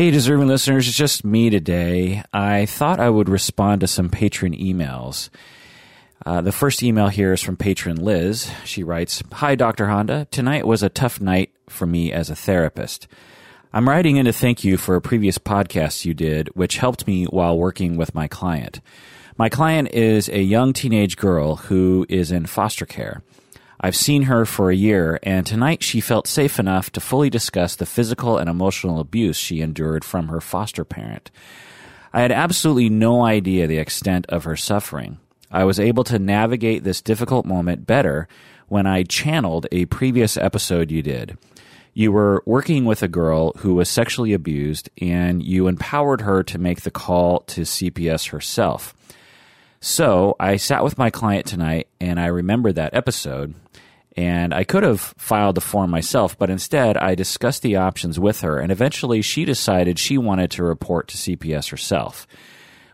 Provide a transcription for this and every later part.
Hey, deserving listeners, it's just me today. I thought I would respond to some patron emails. Uh, the first email here is from patron Liz. She writes Hi, Dr. Honda. Tonight was a tough night for me as a therapist. I'm writing in to thank you for a previous podcast you did, which helped me while working with my client. My client is a young teenage girl who is in foster care. I've seen her for a year, and tonight she felt safe enough to fully discuss the physical and emotional abuse she endured from her foster parent. I had absolutely no idea the extent of her suffering. I was able to navigate this difficult moment better when I channeled a previous episode you did. You were working with a girl who was sexually abused, and you empowered her to make the call to CPS herself. So I sat with my client tonight and I remembered that episode. And I could have filed the form myself, but instead I discussed the options with her, and eventually she decided she wanted to report to CPS herself.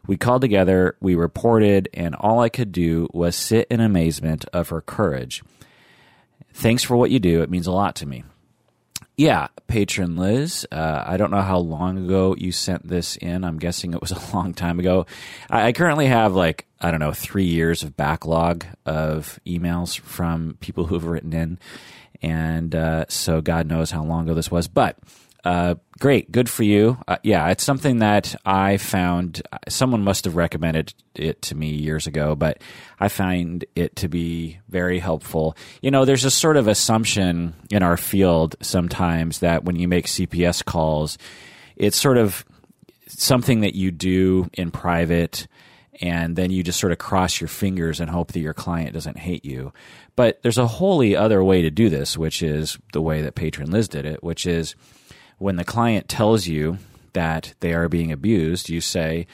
We called together, we reported, and all I could do was sit in amazement of her courage. Thanks for what you do. It means a lot to me. Yeah, patron Liz. Uh, I don't know how long ago you sent this in. I'm guessing it was a long time ago. I, I currently have like, I don't know, three years of backlog of emails from people who've written in. And uh, so God knows how long ago this was. But uh, great, good for you. Uh, yeah, it's something that I found. Someone must have recommended it to me years ago, but I find it to be very helpful. You know, there's a sort of assumption in our field sometimes that when you make CPS calls, it's sort of something that you do in private and then you just sort of cross your fingers and hope that your client doesn't hate you. But there's a wholly other way to do this, which is the way that Patron Liz did it, which is when the client tells you that they are being abused, you say,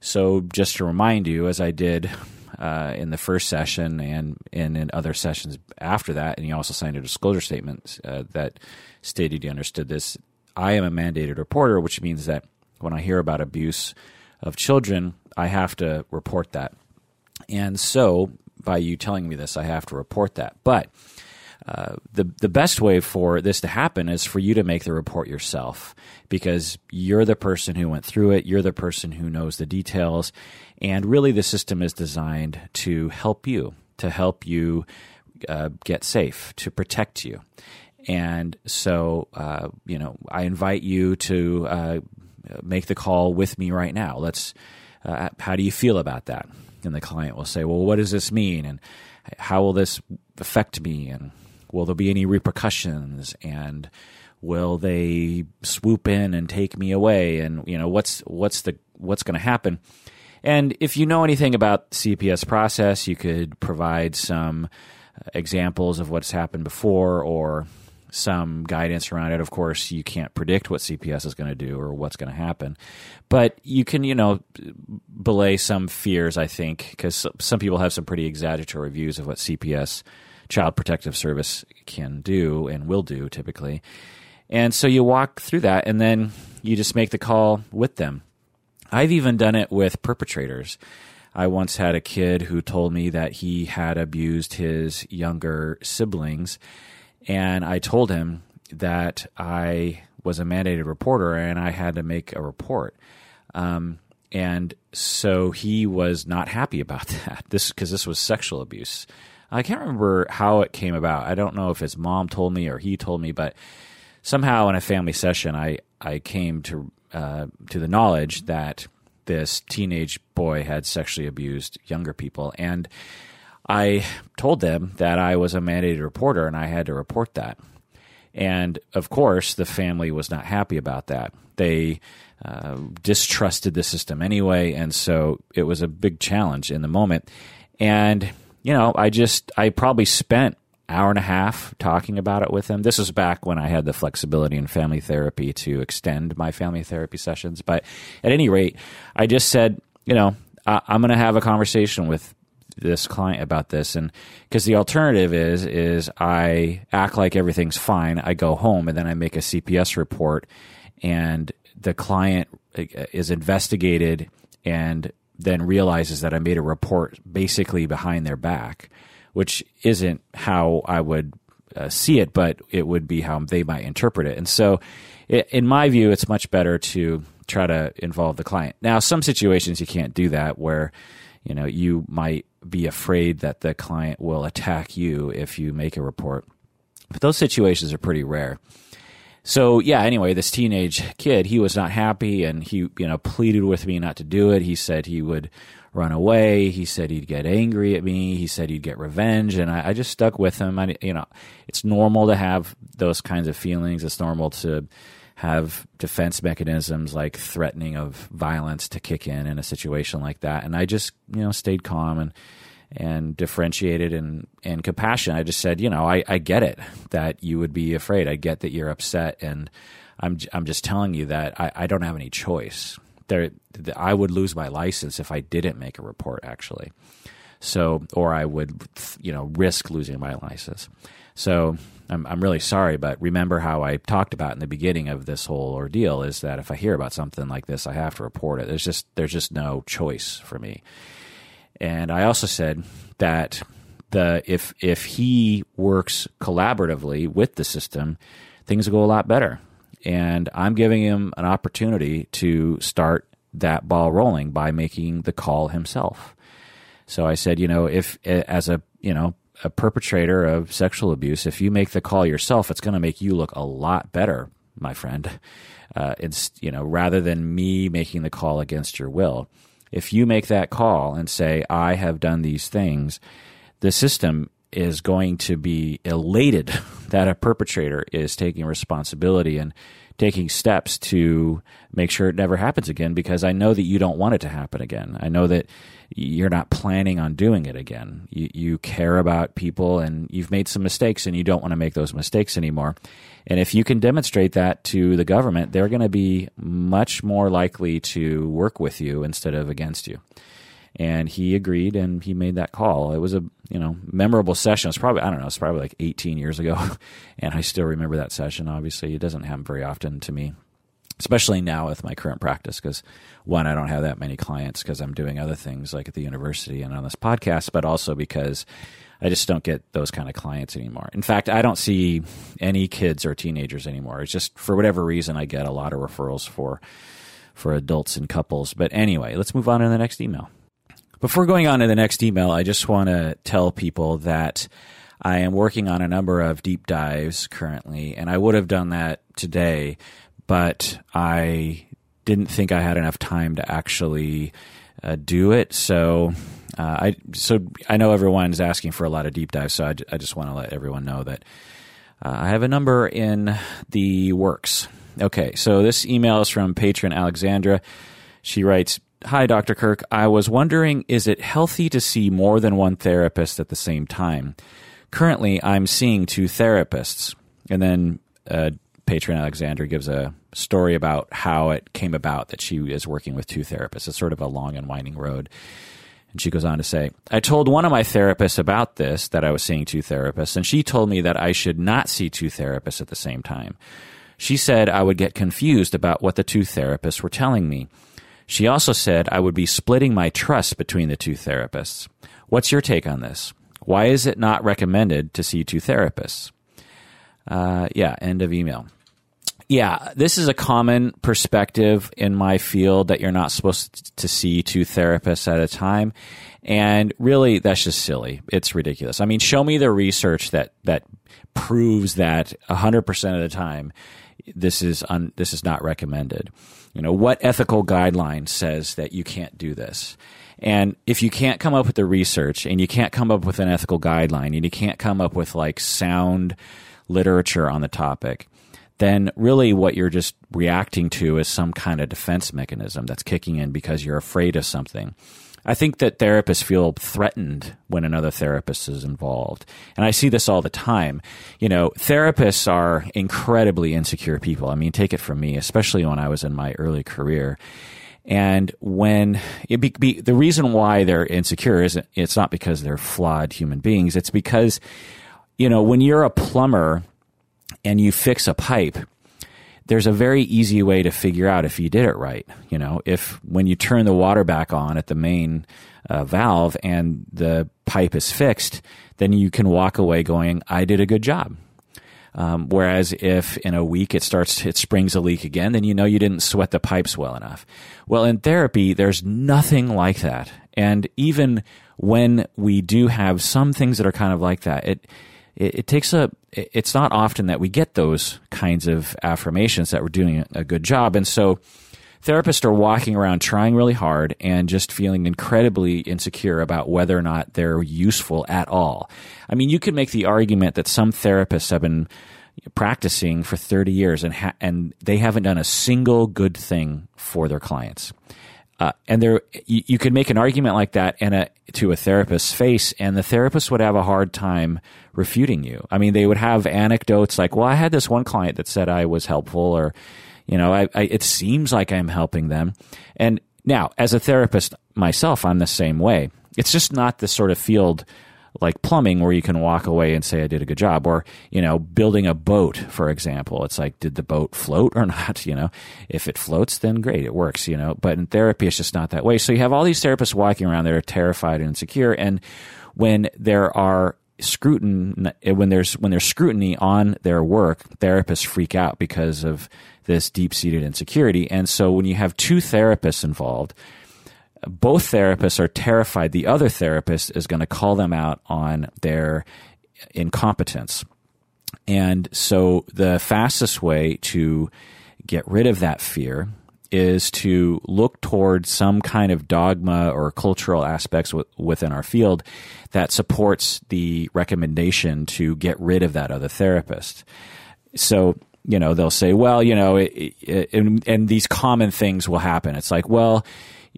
So, just to remind you, as I did uh, in the first session and, and in other sessions after that, and you also signed a disclosure statement uh, that stated you understood this. I am a mandated reporter, which means that when I hear about abuse of children, I have to report that. And so, by you telling me this, I have to report that. But the the best way for this to happen is for you to make the report yourself because you're the person who went through it. You're the person who knows the details, and really, the system is designed to help you, to help you uh, get safe, to protect you. And so, uh, you know, I invite you to uh, make the call with me right now. Let's. Uh, how do you feel about that? And the client will say, "Well, what does this mean?" and how will this affect me? And will there be any repercussions? And will they swoop in and take me away? And you know what's what's the what's going to happen? And if you know anything about CPS process you could provide some examples of what's happened before or some guidance around it. Of course you can't predict what CPS is going to do or what's going to happen. But you can you know belay some fears i think because some people have some pretty exaggeratory views of what CPS Child Protective Service can do and will do typically. And so you walk through that and then you just make the call with them. I've even done it with perpetrators. I once had a kid who told me that he had abused his younger siblings, and I told him that I was a mandated reporter and I had to make a report. Um, and so he was not happy about that. This because this was sexual abuse. I can't remember how it came about. I don't know if his mom told me or he told me, but somehow in a family session, I I came to uh, to the knowledge that this teenage boy had sexually abused younger people, and I told them that I was a mandated reporter and I had to report that. And of course, the family was not happy about that. They uh, distrusted the system anyway, and so it was a big challenge in the moment. And you know, I just I probably spent hour and a half talking about it with him. This was back when I had the flexibility in family therapy to extend my family therapy sessions. But at any rate, I just said, you know, I, am going to have a conversation with this client about this, and because the alternative is is I act like everything's fine, I go home, and then I make a CPS report, and the client uh, is investigated and then realizes that I made a report basically behind their back, which isn't how I would uh, see it, but it would be how they might interpret it. And so in my view, it's much better to try to involve the client. Now, some situations you can't do that where, you know, you might be afraid that the client will attack you if you make a report. But those situations are pretty rare. So yeah, anyway, this teenage kid, he was not happy and he, you know, pleaded with me not to do it. He said he would run away. He said he'd get angry at me. He said he'd get revenge. And I, I just stuck with him. I, you know, it's normal to have those kinds of feelings. It's normal to have defense mechanisms like threatening of violence to kick in in a situation like that. And I just, you know, stayed calm and, and differentiated and, and compassionate. I just said, you know, I, I get it that you would be afraid. I get that you're upset. And I'm, I'm just telling you that I, I don't have any choice. There, I would lose my license if I didn't make a report, actually. So, or I would, you know, risk losing my license. So I'm, I'm really sorry, but remember how I talked about in the beginning of this whole ordeal is that if I hear about something like this, I have to report it. There's just there's just no choice for me. And I also said that the if if he works collaboratively with the system, things go a lot better. And I'm giving him an opportunity to start that ball rolling by making the call himself. So I said, you know, if as a you know a perpetrator of sexual abuse, if you make the call yourself, it's going to make you look a lot better, my friend. Uh, it's you know rather than me making the call against your will. If you make that call and say I have done these things, the system is going to be elated that a perpetrator is taking responsibility and taking steps to make sure it never happens again because I know that you don't want it to happen again. I know that you're not planning on doing it again. You, you care about people and you've made some mistakes and you don't want to make those mistakes anymore. And if you can demonstrate that to the government, they're going to be much more likely to work with you instead of against you. And he agreed and he made that call. It was a you know memorable session. It's probably I don't know. It's probably like 18 years ago, and I still remember that session. Obviously, it doesn't happen very often to me especially now with my current practice because one i don't have that many clients because i'm doing other things like at the university and on this podcast but also because i just don't get those kind of clients anymore. In fact i don't see any kids or teenagers anymore. It's just for whatever reason i get a lot of referrals for for adults and couples. But anyway let's move on to the next email. Before going on to the next email i just want to tell people that I am working on a number of deep dives currently, and I would have done that today but I didn't think I had enough time to actually uh, do it. So uh, I so I know everyone's asking for a lot of deep dives, so I, I just want to let everyone know that uh, I have a number in the works. Okay, so this email is from patron Alexandra. She writes, Hi, Dr. Kirk. I was wondering, is it healthy to see more than one therapist at the same time? Currently, I'm seeing two therapists. And then uh, patron Alexandra gives a story about how it came about that she is working with two therapists. It's sort of a long and winding road. And she goes on to say, I told one of my therapists about this, that I was seeing two therapists, and she told me that I should not see two therapists at the same time. She said I would get confused about what the two therapists were telling me. She also said I would be splitting my trust between the two therapists. What's your take on this? Why is it not recommended to see two therapists? Uh, yeah, end of email. Yeah, this is a common perspective in my field that you're not supposed to see two therapists at a time. And really, that's just silly. It's ridiculous. I mean, show me the research that, that proves that 100% of the time this is un, this is not recommended. You know, what ethical guideline says that you can't do this? And if you can't come up with the research and you can't come up with an ethical guideline and you can't come up with like sound literature on the topic, then really what you're just reacting to is some kind of defense mechanism that's kicking in because you're afraid of something. I think that therapists feel threatened when another therapist is involved. And I see this all the time. You know, therapists are incredibly insecure people. I mean, take it from me, especially when I was in my early career. And when be, be, the reason why they're insecure isn't, it's not because they're flawed human beings. It's because, you know, when you're a plumber and you fix a pipe, there's a very easy way to figure out if you did it right. You know, if when you turn the water back on at the main uh, valve and the pipe is fixed, then you can walk away going, I did a good job. Um, whereas if in a week it starts, it springs a leak again, then you know you didn't sweat the pipes well enough. Well, in therapy, there's nothing like that. And even when we do have some things that are kind of like that, it, it, it takes a, it's not often that we get those kinds of affirmations that we're doing a good job. And so, therapists are walking around trying really hard and just feeling incredibly insecure about whether or not they're useful at all. I mean, you could make the argument that some therapists have been practicing for 30 years and ha- and they haven't done a single good thing for their clients. Uh, and there, you, you, could make an argument like that and a, to a therapist's face, and the therapist would have a hard time refuting you. I mean, they would have anecdotes like, "Well, I had this one client that said I was helpful," or you know, I, I, it seems like I'm helping them. And now, as a therapist myself, I'm the same way. It's just not the sort of field like plumbing where you can walk away and say I did a good job. Or you know building a boat for example. It's like did the boat float or not? You know if it floats then great it works you know. But in therapy it's just not that way. So you have all these therapists walking around that are terrified and insecure. And when there are scrutiny eh, when there's when there's scrutiny on their work therapists freak out because of this deep seated insecurity. And so when you have two therapists involved, both therapists are terrified the other therapist is going to call them out on their incompetence. And so the fastest way to get rid of that fear is to look toward some kind of dogma or cultural aspects w- within our field that supports the recommendation to get rid of that other therapist. So you know, they'll say, well, you know, it, it, and, and these common things will happen. It's like, well,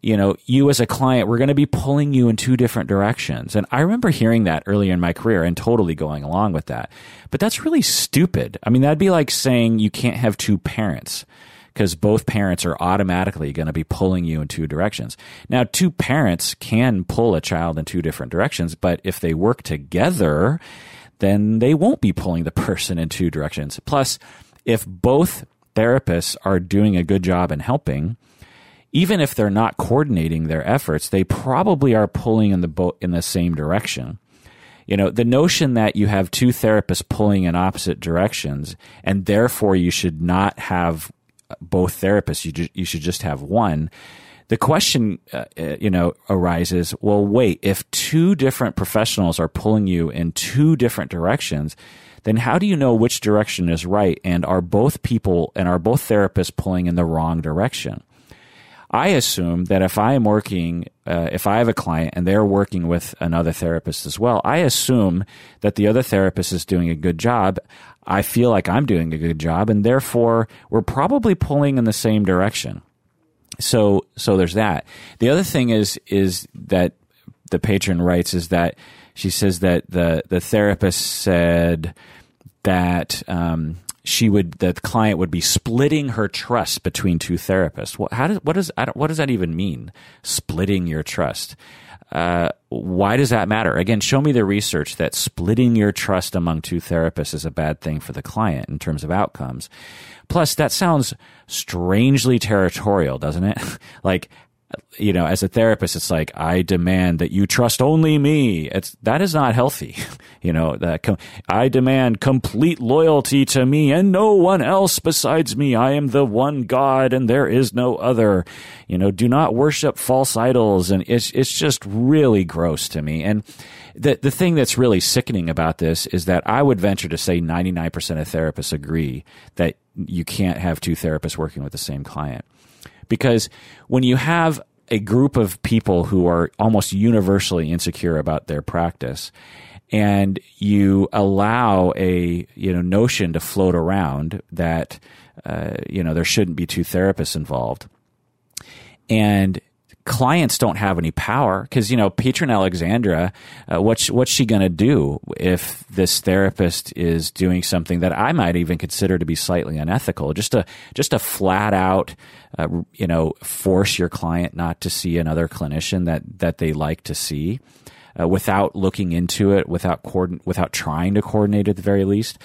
you know, you as a client, we're going to be pulling you in two different directions. And I remember hearing that earlier in my career and totally going along with that. But that's really stupid. I mean, that'd be like saying you can't have two parents because both parents are automatically going to be pulling you in two directions. Now, two parents can pull a child in two different directions, but if they work together, then they won't be pulling the person in two directions. Plus, if both therapists are doing a good job in helping, even if they're not coordinating their efforts, they probably are pulling in the boat in the same direction. You know, the notion that you have two therapists pulling in opposite directions and therefore you should not have both therapists, you, ju- you should just have one. The question, uh, uh you know, arises, well, wait, if two different professionals are pulling you in two different directions, then how do you know which direction is right? And are both people and are both therapists pulling in the wrong direction? I assume that if I am working, uh, if I have a client and they're working with another therapist as well, I assume that the other therapist is doing a good job. I feel like I'm doing a good job, and therefore we're probably pulling in the same direction. So, so there's that. The other thing is is that the patron writes is that she says that the the therapist said that um, she would the client would be splitting her trust between two therapists. What, how does what does what does that even mean? Splitting your trust. Uh, why does that matter? Again, show me the research that splitting your trust among two therapists is a bad thing for the client in terms of outcomes. Plus, that sounds strangely territorial, doesn't it? like, you know, as a therapist, it's like I demand that you trust only me. It's that is not healthy. you know, that com- I demand complete loyalty to me and no one else besides me. I am the one God and there is no other. You know, do not worship false idols, and it's it's just really gross to me. And the the thing that's really sickening about this is that I would venture to say ninety nine percent of therapists agree that you can't have two therapists working with the same client because when you have a group of people who are almost universally insecure about their practice and you allow a you know notion to float around that uh, you know there shouldn't be two therapists involved and clients don't have any power because you know patron alexandra uh, what's what's she going to do if this therapist is doing something that i might even consider to be slightly unethical? Just a just a flat out uh, you know force your client not to see another clinician that that they like to see uh, without looking into it, without coordin- without trying to coordinate at the very least.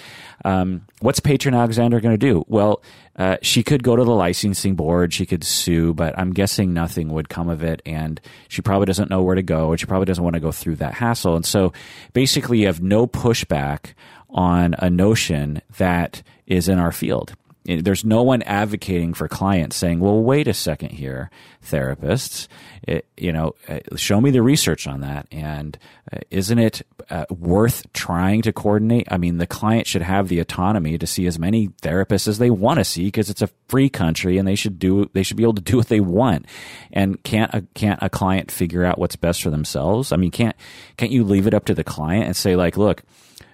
Um, what's Patron Alexander going to do? Well, uh, she could go to the licensing board, she could sue, but I'm guessing nothing would come of it, and she probably doesn't know where to go, and she probably doesn't want to go through that hassle. And so, basically, you have no pushback on a notion that is in our field. There's no one advocating for clients saying, "Well, wait a second here, therapists. It, you know, uh, show me the research on that." And isn't it uh, worth trying to coordinate? I mean, the client should have the autonomy to see as many therapists as they want to see because it's a free country, and they should do they should be able to do what they want. And can't a, can't a client figure out what's best for themselves? I mean, can't can't you leave it up to the client and say like, "Look."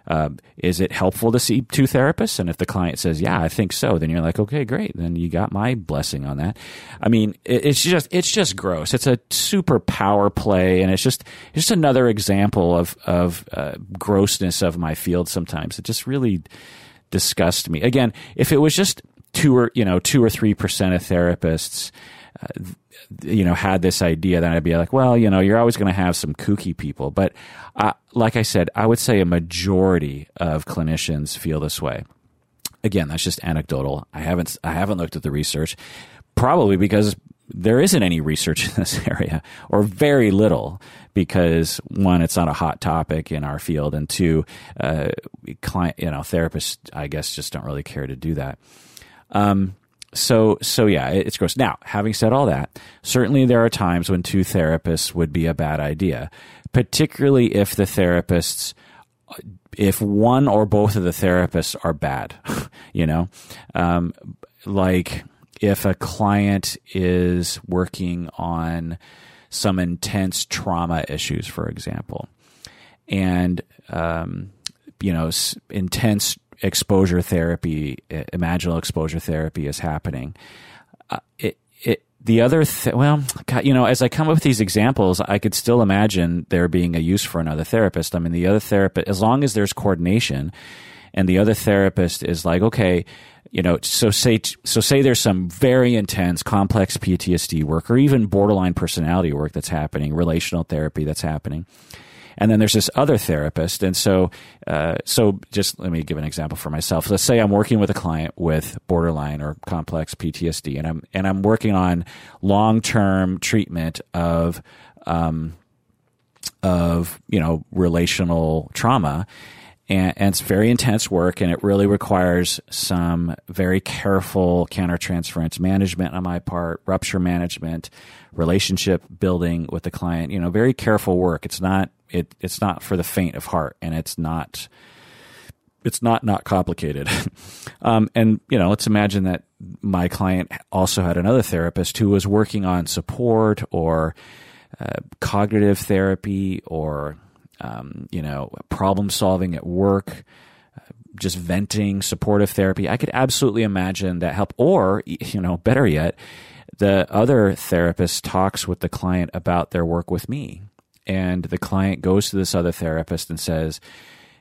Uh, is it helpful to see two therapists? And if the client says, "Yeah, I think so," then you're like, "Okay, great. Then you got my blessing on that." I mean, it, it's just it's just gross. It's a super power play, and it's just it's just another example of of uh, grossness of my field. Sometimes it just really disgusts me. Again, if it was just two or you know two or three percent of therapists. You know, had this idea, then I'd be like, well, you know, you're always going to have some kooky people. But uh, like I said, I would say a majority of clinicians feel this way. Again, that's just anecdotal. I haven't I haven't looked at the research, probably because there isn't any research in this area, or very little, because one, it's not a hot topic in our field, and two, uh, client, you know, therapists, I guess, just don't really care to do that. Um, so so yeah, it's gross. Now, having said all that, certainly there are times when two therapists would be a bad idea, particularly if the therapists if one or both of the therapists are bad, you know, um, like if a client is working on some intense trauma issues, for example, and um, you know, intense exposure therapy, imaginal exposure therapy is happening. Uh, it, it, the other, th- well, God, you know, as I come up with these examples, I could still imagine there being a use for another therapist. I mean, the other therapist, as long as there's coordination, and the other therapist is like, okay, you know, so say so say there's some very intense, complex PTSD work, or even borderline personality work that's happening, relational therapy that's happening and then there's this other therapist. And so, uh, so just let me give an example for myself. Let's say I'm working with a client with borderline or complex PTSD, and I'm and I'm working on long term treatment of um, of you know relational trauma. And, and, it's very intense work, and it really requires some very careful countertransference management on my part, rupture management, relationship building with the client. You know, very careful work. It's not it it's not for the faint of heart, and it's not it's not not complicated. um, and you know, let's imagine that my client also had another therapist who was working on support or uh, cognitive therapy or um, you know problem solving at work. Uh, just venting, supportive therapy. I could absolutely imagine that help. Or, you know, better yet, the other therapist talks with the client about their work with me and the client goes to this other therapist and says,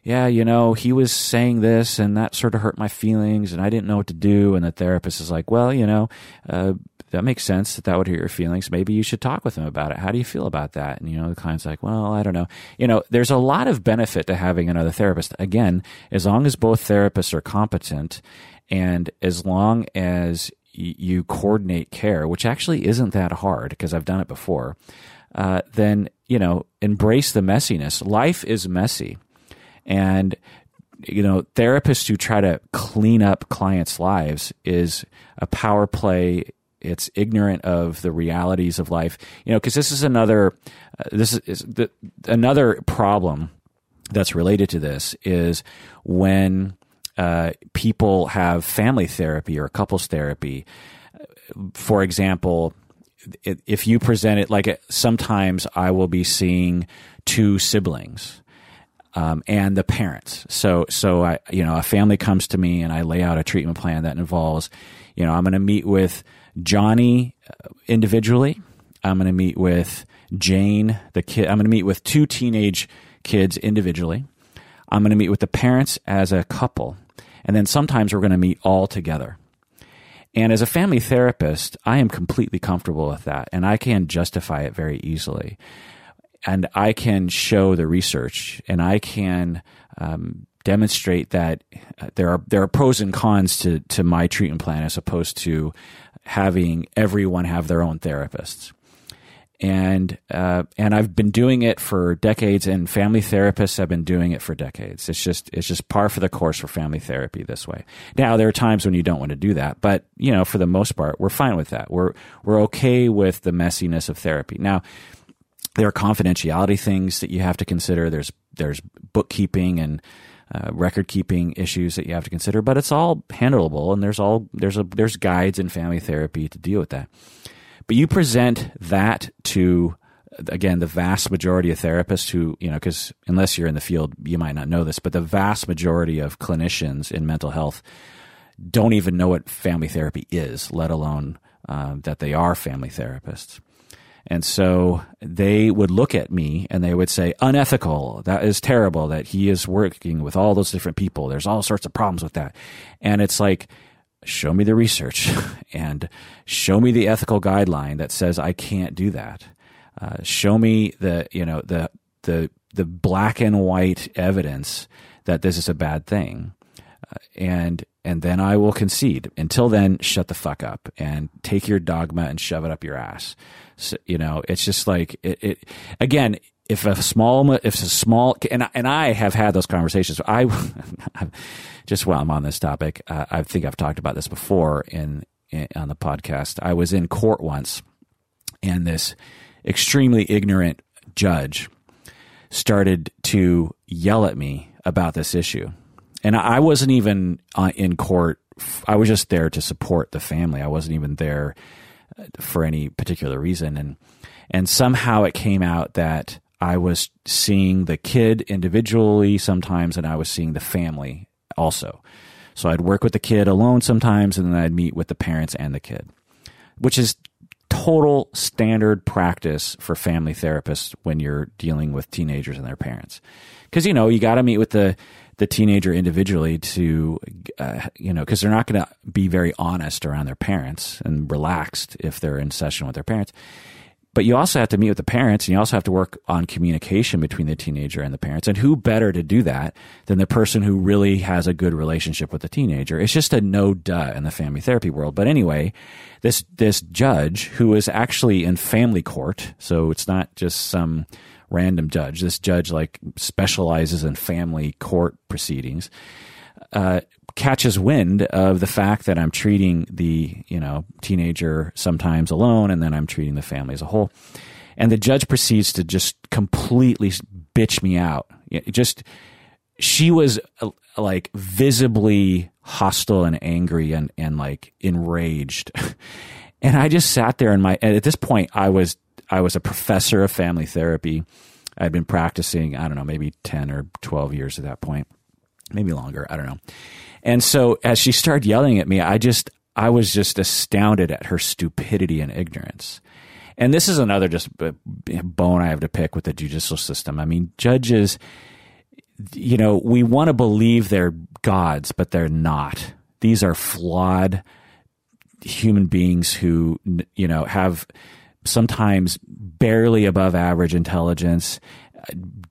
yeah, you know, he was saying this and that sort of hurt my feelings and I didn't know what to do. And the therapist is like, well, you know, uh, that makes sense that that would hurt your feelings. Maybe you should talk with them about it. How do you feel about that? And, you know, the client's like, well, I don't know. You know, there's a lot of benefit to having another therapist. Again, as long as both therapists are competent and as long as you coordinate care, which actually isn't that hard because I've done it before uh, then you know embrace the messiness. Life is messy, and you know therapists who try to clean up clients' lives is a power play. It's ignorant of the realities of life. You know, because this is another uh, this is, is the, another problem that's related to this is when uh, people have family therapy or couples therapy. For example, if you present it like sometimes I will be seeing two siblings. Um, and the parents. So, so I, you know, a family comes to me and I lay out a treatment plan that involves, you know, I'm going to meet with Johnny uh, individually. I'm going to meet with Jane, the kid. I'm going to meet with two teenage kids individually. I'm going to meet with the parents as a couple. And then sometimes we're going to meet all together. And as a family therapist, I am completely comfortable with that and I can justify it very easily. And I can show the research and I can um, demonstrate that uh, there are there are pros and cons to to my treatment plan as opposed to having everyone have their own therapists. and uh, and I've been doing it for decades, and family therapists have been doing it for decades. It's just it's just par for the course for family therapy this way. Now there are times when you don't want to do that, but you know for the most part we're fine with that. We're we're okay with the messiness of therapy. Now there are confidentiality things that you have to consider. There's there's bookkeeping and uh, record keeping issues that you have to consider, but it's all handleable, and there's all there's a there's guides in family therapy to deal with that. But you present that to again the vast majority of therapists who you know because unless you're in the field you might not know this but the vast majority of clinicians in mental health don't even know what family therapy is let alone uh, that they are family therapists and so they would look at me and they would say unethical. That is terrible that he is working with all those different people. There's all sorts of problems with that. And it's like show me the research and show me the ethical guideline that says I can't do that. Uh, show me the you know the the the black and white evidence that this is a bad thing, uh, and and then I will concede. Until then, shut the fuck up and take your dogma and shove it up your ass. So, you know, it's just like it, it again if a small if a small and and I have had those conversations. I just while I'm on this topic, uh, I think I've talked about this before in, in, on the podcast. I was in court once, and this extremely ignorant judge started to yell at me about this issue, and I wasn't even uh, in court. I was just there to support the family. I wasn't even there uh, for any particular reason, and and somehow it came out that I was seeing the kid individually sometimes, and I was seeing the family also. So I'd work with the kid alone sometimes, and then I'd meet with the parents and the kid, which is total standard practice for family therapists when you're dealing with teenagers and their parents. Because, you know, you got to meet with the, the teenager individually to, uh, you know, because they're not going to be very honest around their parents and relaxed if they're in session with their parents. But you also have to meet with the parents and you also have to work on communication between the teenager and the parents. And who better to do that than the person who really has a good relationship with the teenager? It's just a no duh in the family therapy world. But anyway, this, this judge who is actually in family court, so it's not just some random judge. This judge like specializes in family court proceedings. Uh, catches wind of the fact that I'm treating the, you know, teenager sometimes alone and then I'm treating the family as a whole. And the judge proceeds to just completely bitch me out. Just, she was uh, like visibly hostile and angry and, and like enraged. and I just sat there and my, at this point, I was, I was a professor of family therapy. I'd been practicing, I don't know, maybe 10 or 12 years at that point, maybe longer. I don't know. And so as she started yelling at me, I just, I was just astounded at her stupidity and ignorance. And this is another just bone I have to pick with the judicial system. I mean, judges, you know, we want to believe they're gods, but they're not. These are flawed human beings who, you know, have sometimes barely above average intelligence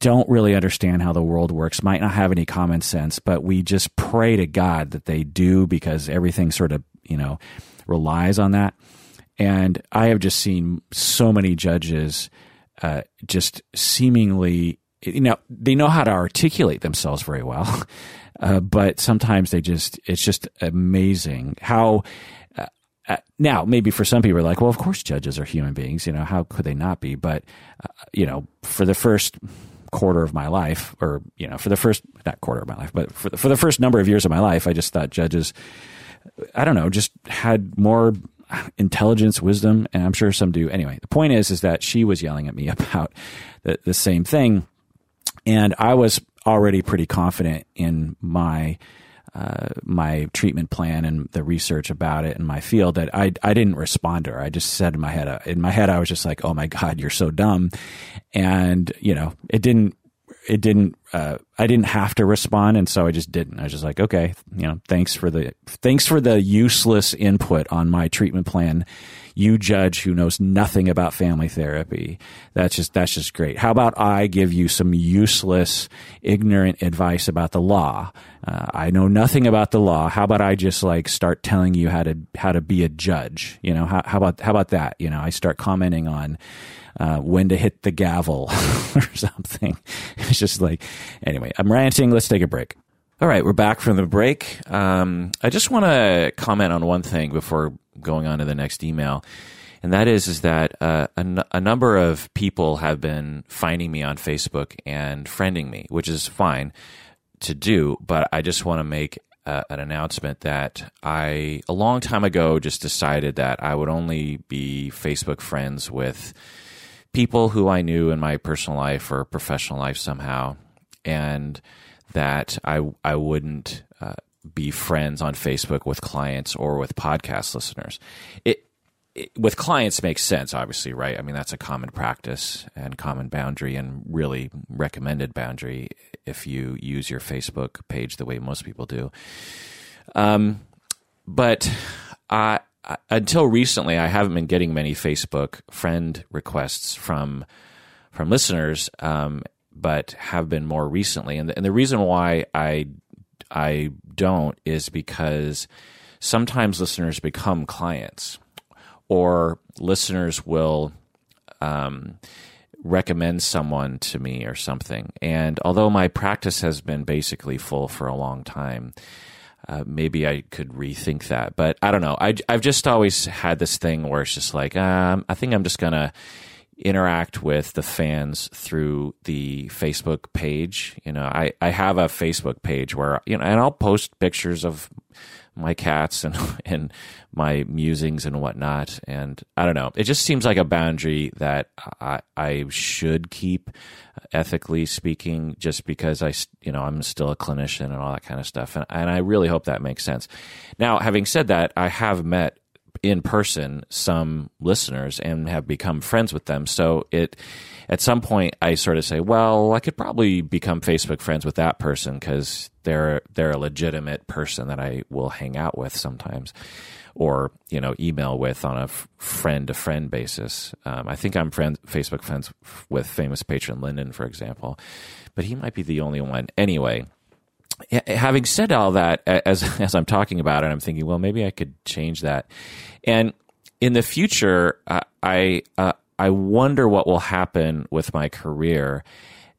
don't really understand how the world works, might not have any common sense, but we just pray to God that they do because everything sort of, you know, relies on that. And I have just seen so many judges uh, just seemingly, you know, they know how to articulate themselves very well, uh, but sometimes they just, it's just amazing how. Uh, now, maybe for some people, are like, well, of course, judges are human beings. You know, how could they not be? But, uh, you know, for the first quarter of my life, or you know, for the first not quarter of my life, but for the, for the first number of years of my life, I just thought judges, I don't know, just had more intelligence, wisdom, and I'm sure some do. Anyway, the point is, is that she was yelling at me about the, the same thing, and I was already pretty confident in my uh, my treatment plan and the research about it in my field that I I didn't respond to her. I just said in my head in my head I was just like, "Oh my god, you're so dumb," and you know it didn't it didn't uh, I didn't have to respond, and so I just didn't. I was just like, "Okay, you know, thanks for the thanks for the useless input on my treatment plan." You judge who knows nothing about family therapy. That's just that's just great. How about I give you some useless, ignorant advice about the law? Uh, I know nothing about the law. How about I just like start telling you how to how to be a judge? You know, how, how about how about that? You know, I start commenting on uh, when to hit the gavel or something. It's just like, anyway, I'm ranting. Let's take a break. All right, we're back from the break. Um, I just want to comment on one thing before going on to the next email, and that is is that uh, a, n- a number of people have been finding me on Facebook and friending me, which is fine to do, but I just want to make uh, an announcement that I a long time ago just decided that I would only be Facebook friends with people who I knew in my personal life or professional life somehow, and that I I wouldn't uh, be friends on Facebook with clients or with podcast listeners. It, it with clients makes sense, obviously, right? I mean that's a common practice and common boundary, and really recommended boundary if you use your Facebook page the way most people do. Um, but I until recently, I haven't been getting many Facebook friend requests from from listeners, um, but have been more recently. And the, and the reason why I I don't is because sometimes listeners become clients, or listeners will um, recommend someone to me or something. And although my practice has been basically full for a long time, uh, maybe I could rethink that. But I don't know. I, I've just always had this thing where it's just like, um, I think I'm just to interact with the fans through the Facebook page. You know, I, I have a Facebook page where, you know, and I'll post pictures of my cats and and my musings and whatnot. And I don't know. It just seems like a boundary that I I should keep, uh, ethically speaking, just because I you know I'm still a clinician and all that kind of stuff. And and I really hope that makes sense. Now, having said that, I have met in person some listeners and have become friends with them. So it at some point I sort of say, well, I could probably become Facebook friends with that person because they're they're a legitimate person that I will hang out with sometimes, or you know email with on a friend to friend basis. Um, I think I'm friend Facebook friends with famous patron Lyndon, for example, but he might be the only one anyway having said all that, as as I'm talking about it, I'm thinking, well, maybe I could change that. And in the future, uh, I uh, I wonder what will happen with my career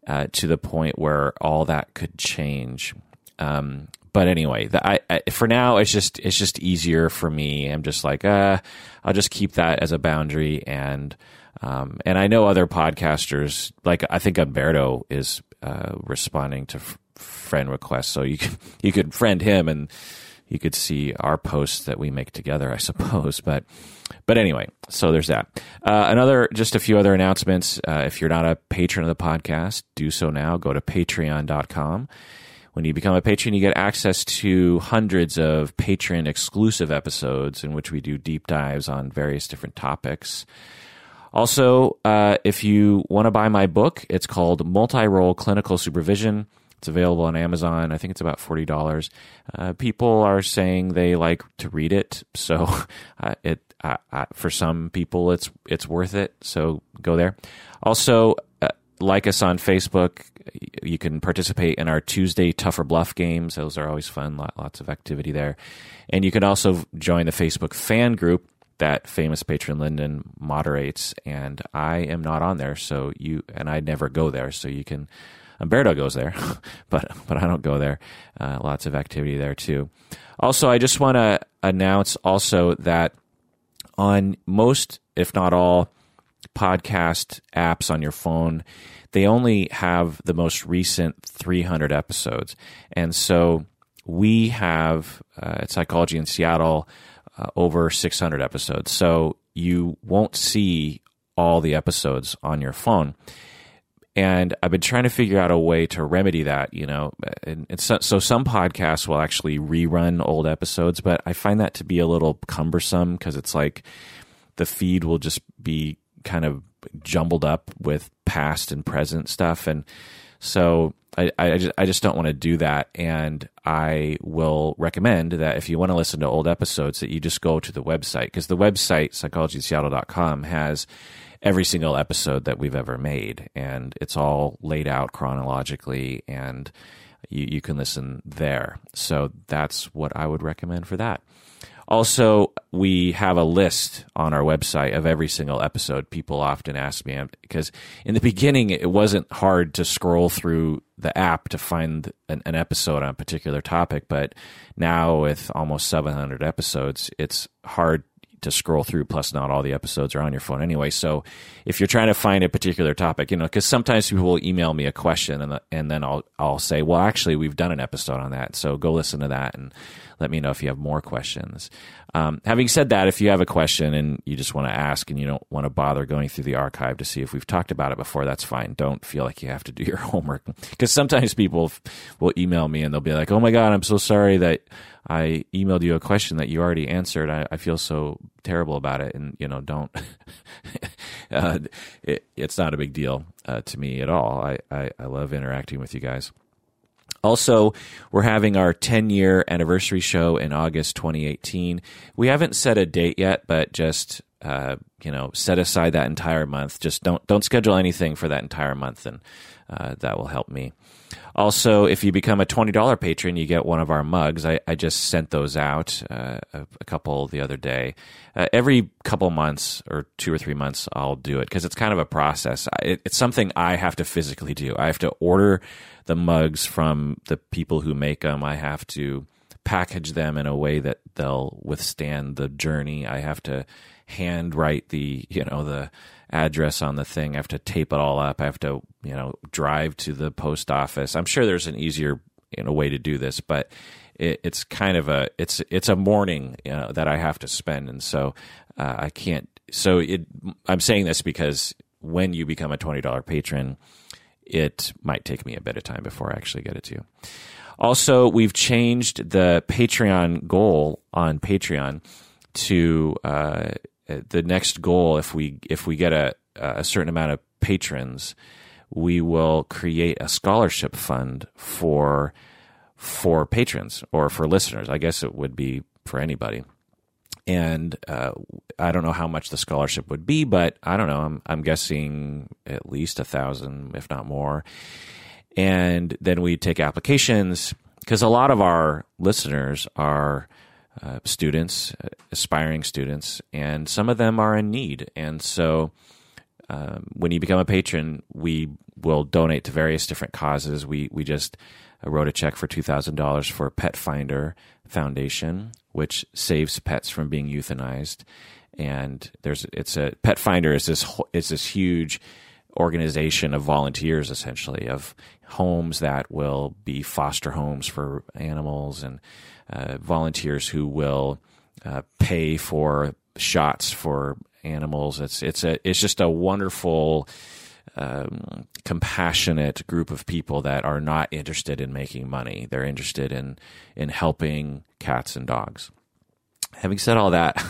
uh, to the point where all that could change. Um, but anyway, the, I, I, for now, it's just it's just easier for me. I'm just like, uh, I'll just keep that as a boundary, and um, and I know other podcasters, like I think Umberto is uh, responding to friend request. so you can you could friend him and you could see our posts that we make together, I suppose. But but anyway, so there's that. Uh, another, just a few other announcements. Uh, if you're not a patron of the podcast, do so now. Go to patreon.com. When you become a patron, you get access to hundreds of patron exclusive episodes in which we do deep dives on various different topics. Also, uh, if you want to buy my book, it's called Multi Role Clinical Supervision it's available on Amazon. I think it's about forty dollars. Uh, people are saying they like to read it, so uh, it uh, for some people it's it's worth it. So go there. Also, uh, like us on Facebook. You can participate in our Tuesday Tougher Bluff games. Those are always fun. Lots of activity there, and you can also join the Facebook fan group that famous patron Lyndon moderates, and I am not on there, so you and I never go there, so you can Umberto goes there, but but I don't go there. Uh, lots of activity there too. Also, I just want to announce also that on most, if not all, podcast apps on your phone, they only have the most recent 300 episodes, and so we have uh, at Psychology in Seattle uh, over 600 episodes. So you won't see all the episodes on your phone and I've been trying to figure out a way to remedy that, you know. And, and so, so, some podcasts will actually rerun old episodes, but I find that to be a little cumbersome because it's like the feed will just be kind of jumbled up with past and present stuff, and so I, I just, I just don't want to do that. And I will recommend that if you want to listen to old episodes, that you just go to the website because the website, psychologyseattle.com, has every single episode that we've ever made. And it's all laid out chronologically and you, you can listen there. So that's what I would recommend for that. Also, we have a list on our website of every single episode. People often ask me because in the beginning it wasn't hard to scroll through the app to find an, an, episode on a particular topic, but now with almost 700 episodes, it's hard to scroll through. Plus, not all the episodes are on your phone anyway. So, if you're trying to find a particular topic, you know, because sometimes people will email me a question and and then I'll I'll say, well, actually, we've done an episode on that, so go listen to that and let me know if you have more questions. Um, having said that, if you have a question and you just want to ask and you don't want to bother going through the archive to see if we've talked about it before, that's fine. Don't feel like you have to do your homework because sometimes people will email me and they'll be like, "Oh my god, I'm so sorry that I emailed you a question that you already answered. I, I feel so terrible about it." And you know, don't. uh, it, it's not a big deal uh, to me at all. I, I, I love interacting with you guys. Also, we're having our 10 year anniversary show in August 2018. We haven't set a date yet, but just uh, you know, set aside that entire month. Just don't don't schedule anything for that entire month, and uh, that will help me. Also, if you become a $20 patron, you get one of our mugs. I, I just sent those out uh, a, a, couple the other day. Uh, every couple months or two or three months, I'll do it because it's kind of a process. It, it's something I have to physically do. I have to order the mugs from the people who make them. I have to package them in a way that they'll withstand the journey. I have to handwrite the, you know, the address on the thing. I have to tape it all up. I have to, you know, drive to the post office. I'm sure there's an easier, you know, way to do this, but it, it's kind of a it's it's a morning you know, that I have to spend, and so uh, I can't. So it, I'm saying this because when you become a twenty dollar patron, it might take me a bit of time before I actually get it to you. Also, we've changed the Patreon goal on Patreon to uh, the next goal, if we if we get a a certain amount of patrons, we will create a scholarship fund for for patrons or for listeners. I guess it would be for anybody. And uh, I don't know how much the scholarship would be, but I don't know. I'm I'm guessing at least a thousand, if not more. And then we take applications because a lot of our listeners are uh, students, uh, aspiring students, and some of them are in need. And so um, when you become a patron, we will donate to various different causes. We, we just uh, wrote a check for $2,000 for Petfinder Foundation, which saves pets from being euthanized. And there's it's a Petfinder is this is this huge organization of volunteers essentially of homes that will be foster homes for animals and uh, volunteers who will uh, pay for shots for animals. It's it's a it's just a wonderful. Um, compassionate group of people that are not interested in making money. They're interested in in helping cats and dogs. Having said all that,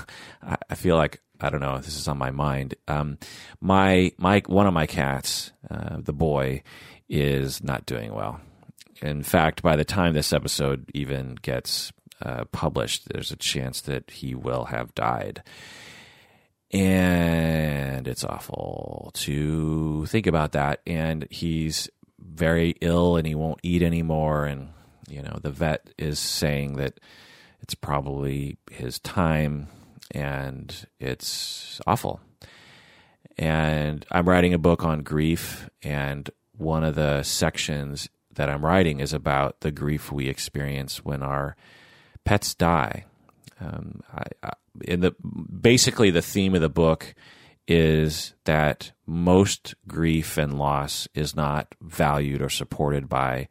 I feel like I don't know. If this is on my mind. Um, my my one of my cats, uh, the boy, is not doing well. In fact, by the time this episode even gets uh, published, there's a chance that he will have died. And it's awful to think about that. And he's very ill and he won't eat anymore. And, you know, the vet is saying that it's probably his time and it's awful. And I'm writing a book on grief, and one of the sections that I'm writing is about the grief we experience when our pets die. Um, I, I, in the basically the theme of the book is that most grief and loss is not valued or supported by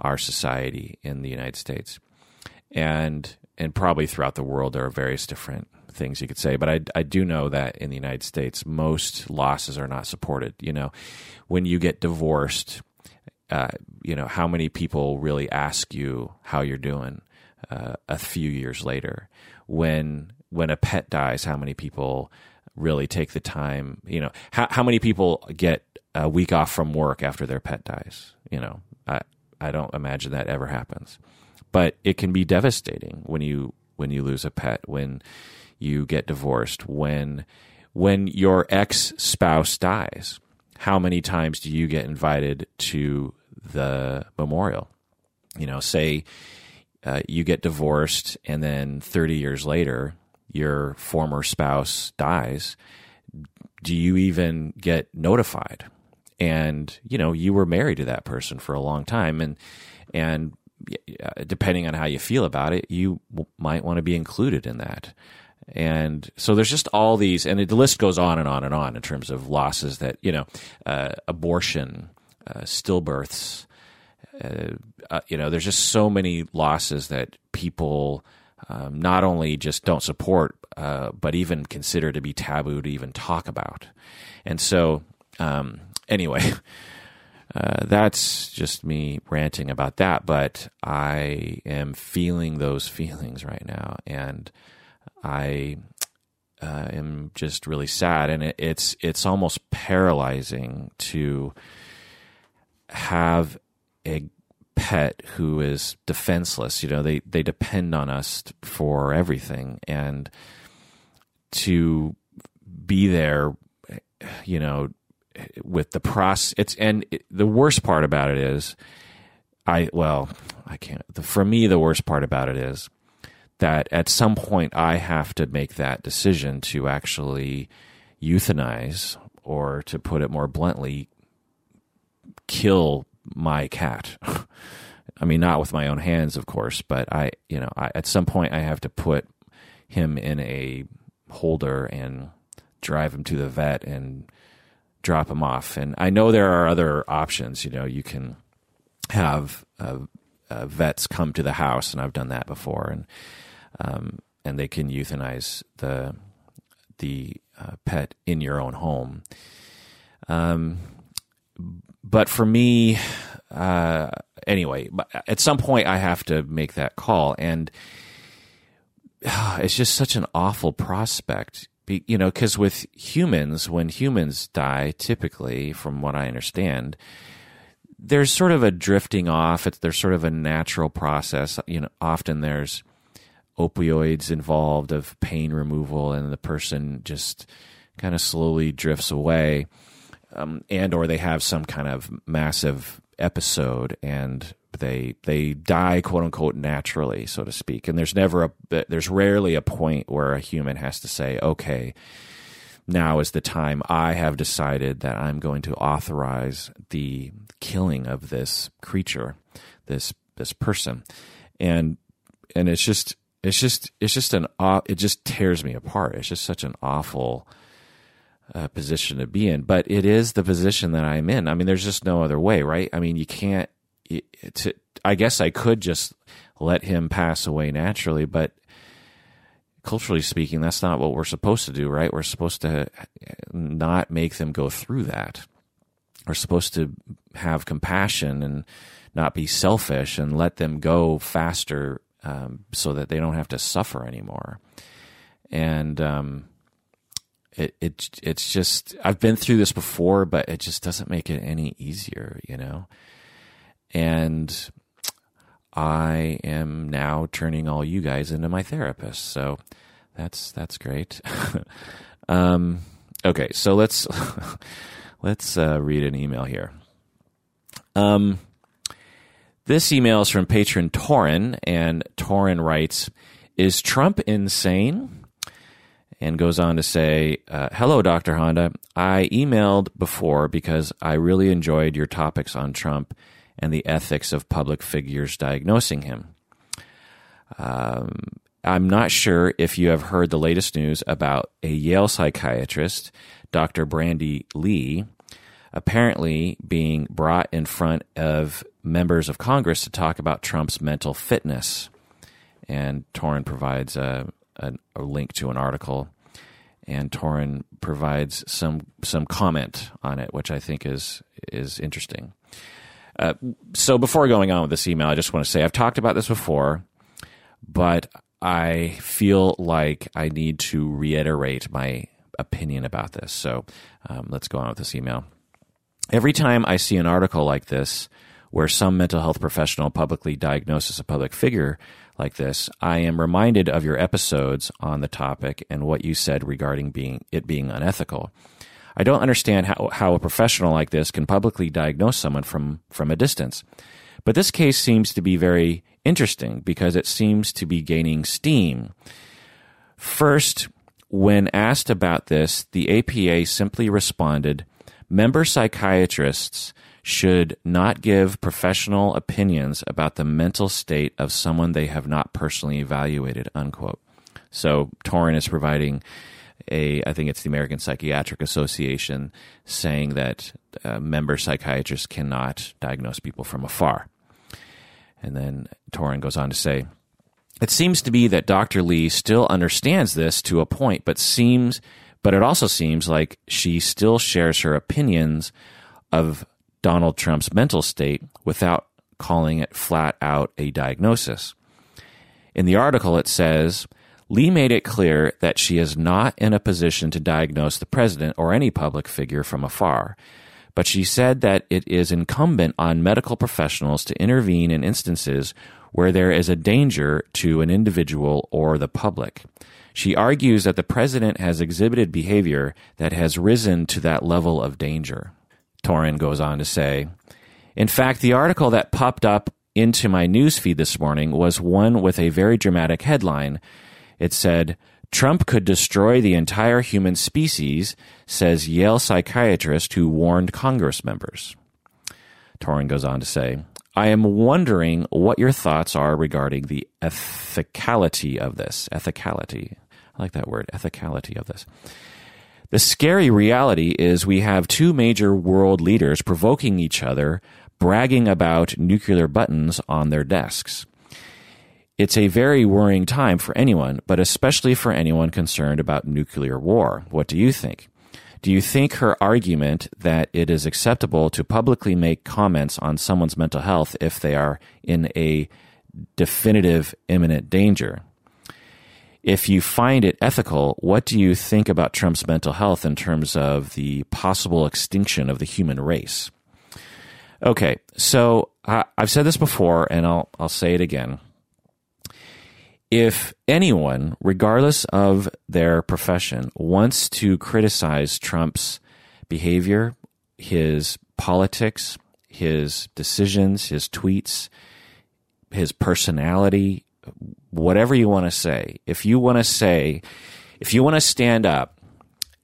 our society in the United States, and and probably throughout the world there are various different things you could say, but I, I do know that in the United States, most losses are not supported. You know, when you get divorced, uh, you know, how many people really ask you how you're doing uh, a few years later? When when a pet dies, how many people really take the time? You know, how how many people get a week off from work after their pet dies? You know, I I don't imagine that ever happens. But it can be devastating when you when you lose a pet, when you get divorced, when when your ex spouse dies. How many times do you get invited to the memorial? You know, say uh, you get divorced and then 30 years later your former spouse dies do you even get notified and you know you were married to that person for a long time and and depending on how you feel about it you might want to be included in that and so there's just all these and the list goes on and on and on in terms of losses that you know uh, abortion uh, stillbirths uh, uh, you know there's just so many losses that people um, not only just don't support uh, but even consider to be taboo to even talk about and so um, anyway, uh, that's just me ranting about that. But I am feeling those feelings right now, and I uh, am just really sad, and it, it's it's almost paralyzing to have a pet who is defenseless. You know, they they depend on us for everything, and to be there, you know, with the process. It's and it, the worst part about it is, I well, I can't. The, for me, the worst part about it is that at some point I have to make that decision to actually euthanize, or to put it more bluntly, kill my cat. I mean, not with my own hands, of course, but I, you know, I, at some point I have to put him in a holder and drive him to the vet and drop him off. And I know there are other options. You know, you can have uh, uh, vets come to the house, and I've done that before, and um, and they can euthanize the the uh, pet in your own home. Um, but for me, uh, anyway, at some point I have to make that call, and it's just such an awful prospect be, you know, because with humans, when humans die, typically, from what I understand, there's sort of a drifting off. It's there's sort of a natural process. You know, often there's opioids involved of pain removal, and the person just kind of slowly drifts away, um, and or they have some kind of massive episode, and they they die quote unquote naturally, so to speak. And there's never a there's rarely a point where a human has to say, okay, now is the time. I have decided that I'm going to authorize the killing of this creature, this this person, and and it's just it's just it's just an it just tears me apart. It's just such an awful. Uh, position to be in, but it is the position that I'm in. I mean, there's just no other way, right? I mean, you can't to, I guess I could just let him pass away naturally, but culturally speaking, that's not what we're supposed to do, right? We're supposed to not make them go through that. We're supposed to have compassion and not be selfish and let them go faster um, so that they don't have to suffer anymore. And um, it, it it's just I've been through this before, but it just doesn't make it any easier, you know and I am now turning all you guys into my therapists. So that's that's great. um, okay, so let's let's uh, read an email here. Um, this email is from patron Torin, and Torin writes, "Is Trump insane?" And goes on to say, uh, "Hello, Doctor Honda. I emailed before because I really enjoyed your topics on Trump." and the ethics of public figures diagnosing him. Um, I'm not sure if you have heard the latest news about a Yale psychiatrist, Dr. Bandy Lee, apparently being brought in front of members of Congress to talk about Trump's mental fitness. And Torin provides a, a, a link to an article, and Torin provides some some comment on it, which I think is is interesting. Uh, so before going on with this email, I just want to say I've talked about this before, but I feel like I need to reiterate my opinion about this. So um, let's go on with this email. Every time I see an article like this where some mental health professional publicly diagnoses a public figure like this, I am reminded of your episodes on the topic and what you said regarding being it being unethical. I don't understand how, how a professional like this can publicly diagnose someone from, from a distance. But this case seems to be very interesting because it seems to be gaining steam. First, when asked about this, the APA simply responded member psychiatrists should not give professional opinions about the mental state of someone they have not personally evaluated, unquote. So Torin is providing a, I think it's the American Psychiatric Association saying that uh, member psychiatrists cannot diagnose people from afar. And then Torin goes on to say, it seems to be that Dr. Lee still understands this to a point, but seems, but it also seems like she still shares her opinions of Donald Trump's mental state without calling it flat out a diagnosis. In the article, it says Lee made it clear that she is not in a position to diagnose the president or any public figure from afar, but she said that it is incumbent on medical professionals to intervene in instances where there is a danger to an individual or the public. She argues that the president has exhibited behavior that has risen to that level of danger. Torin goes on to say, In fact, the article that popped up into my newsfeed this morning was one with a very dramatic headline. It said, Trump could destroy the entire human species, says Yale psychiatrist who warned Congress members. Torin goes on to say, I am wondering what your thoughts are regarding the ethicality of this. Ethicality. I like that word, ethicality of this. The scary reality is we have two major world leaders provoking each other, bragging about nuclear buttons on their desks. It's a very worrying time for anyone, but especially for anyone concerned about nuclear war. What do you think? Do you think her argument that it is acceptable to publicly make comments on someone's mental health if they are in a definitive imminent danger? If you find it ethical, what do you think about Trump's mental health in terms of the possible extinction of the human race? Okay, so uh, I've said this before, and I'll I'll say it again. If anyone, regardless of their profession, wants to criticize Trump's behavior, his politics, his decisions, his tweets, his personality, whatever you want to say. If you want to say, if you want to stand up